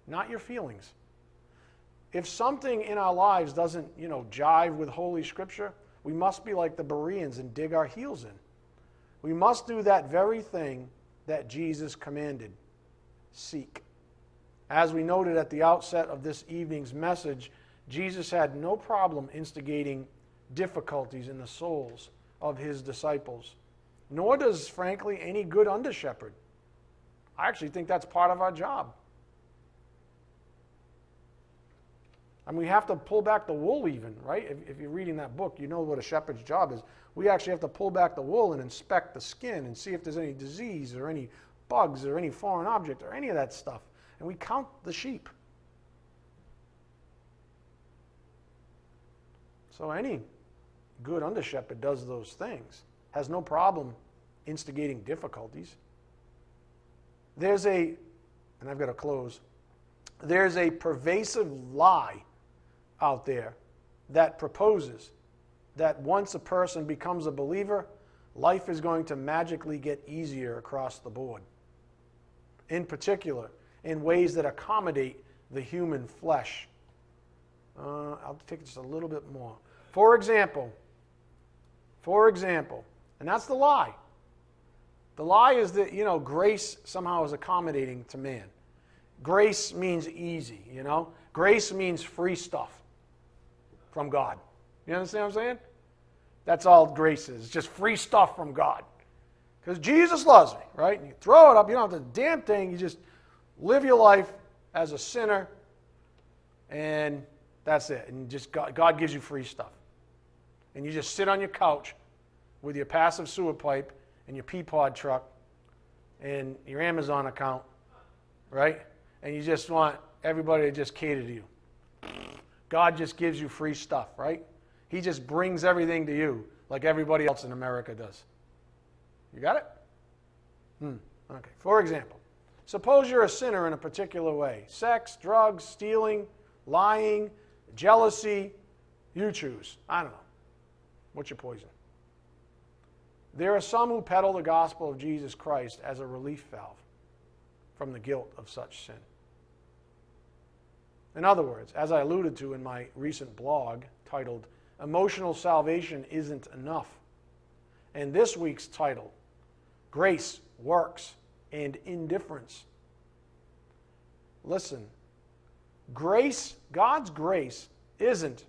not your feelings. If something in our lives doesn't, you know, jive with Holy Scripture, we must be like the Bereans and dig our heels in. We must do that very thing that Jesus commanded seek. As we noted at the outset of this evening's message, Jesus had no problem instigating difficulties in the souls of his disciples, nor does, frankly, any good under shepherd. I actually think that's part of our job. And we have to pull back the wool, even, right? If, if, you're reading that book, you know what a shepherd's job is. We actually have to pull back the wool and inspect the skin and see if there's any disease or any bugs or any foreign object or any of that stuff. And we count the sheep. So any good under shepherd does those things, has no problem instigating difficulties. There's a, and I've got to close, there's a pervasive lie out there that proposes that once a person becomes a believer, life is going to magically get easier across the board. In particular, in ways that accommodate the human flesh. Uh, I'll take just a little bit more. For example, for example, and that's the lie. The lie is that, you know, grace somehow is accommodating to man. Grace means easy, you know? Grace means free stuff from God. You understand what I'm saying? That's all grace is. Just free stuff from God. Because Jesus loves me, right? And you throw it up, you don't have to damn thing, you just live your life as a sinner, and that's it. And just God, God gives you free stuff. And you just sit on your couch with your passive sewer pipe and your Peapod truck and your Amazon account, right? And you just want everybody to just cater to you. God just gives you free stuff, right? He just brings everything to you like everybody else in America does. You got it? Hmm. Okay. For example, suppose you're a sinner in a particular way sex, drugs, stealing, lying, jealousy. You choose. I don't know. What's your poison? There are some who peddle the gospel of Jesus Christ as a relief valve from the guilt of such sin. In other words, as I alluded to in my recent blog titled, Emotional Salvation Isn't Enough, and this week's title, Grace, Works, and Indifference. Listen, grace, God's grace, isn't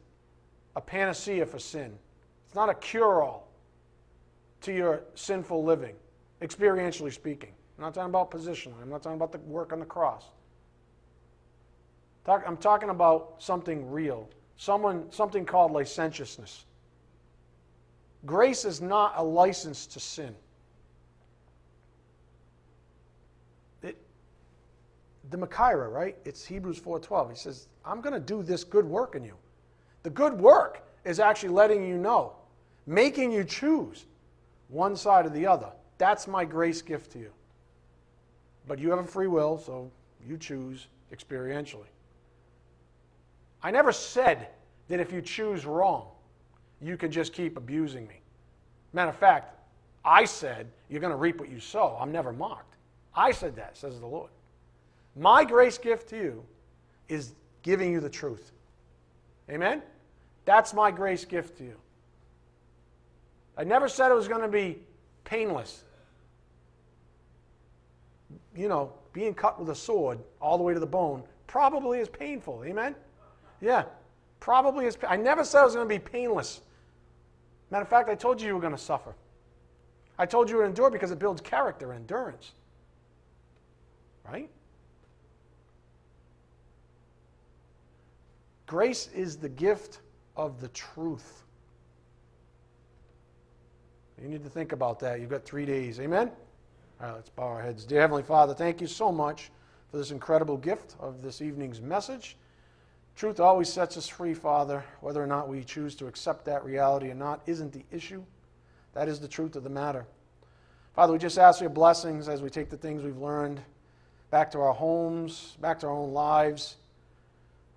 a panacea for sin. It's not a cure all to your sinful living, experientially speaking. I'm not talking about positionally, I'm not talking about the work on the cross. I'm talking about something real, someone, something called licentiousness. Grace is not a license to sin. The Machaira, right? It's Hebrews 4.12. He says, I'm going to do this good work in you. The good work is actually letting you know, making you choose one side or the other. That's my grace gift to you. But you have a free will, so you choose experientially. I never said that if you choose wrong, you can just keep abusing me. Matter of fact, I said you're going to reap what you sow. I'm never mocked. I said that, says the Lord. My grace gift to you is giving you the truth. Amen? That's my grace gift to you. I never said it was going to be painless. You know, being cut with a sword all the way to the bone probably is painful. Amen? Yeah, probably is. I never said it was going to be painless. Matter of fact, I told you you were going to suffer. I told you to endure because it builds character and endurance. Right? Grace is the gift of the truth. You need to think about that. You've got three days. Amen? All right, let's bow our heads. Dear Heavenly Father, thank you so much for this incredible gift of this evening's message. Truth always sets us free, Father. Whether or not we choose to accept that reality or not isn't the issue. That is the truth of the matter. Father, we just ask for your blessings as we take the things we've learned back to our homes, back to our own lives.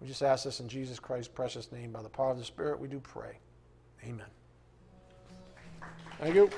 We just ask this in Jesus Christ's precious name. By the power of the Spirit, we do pray. Amen. Thank you.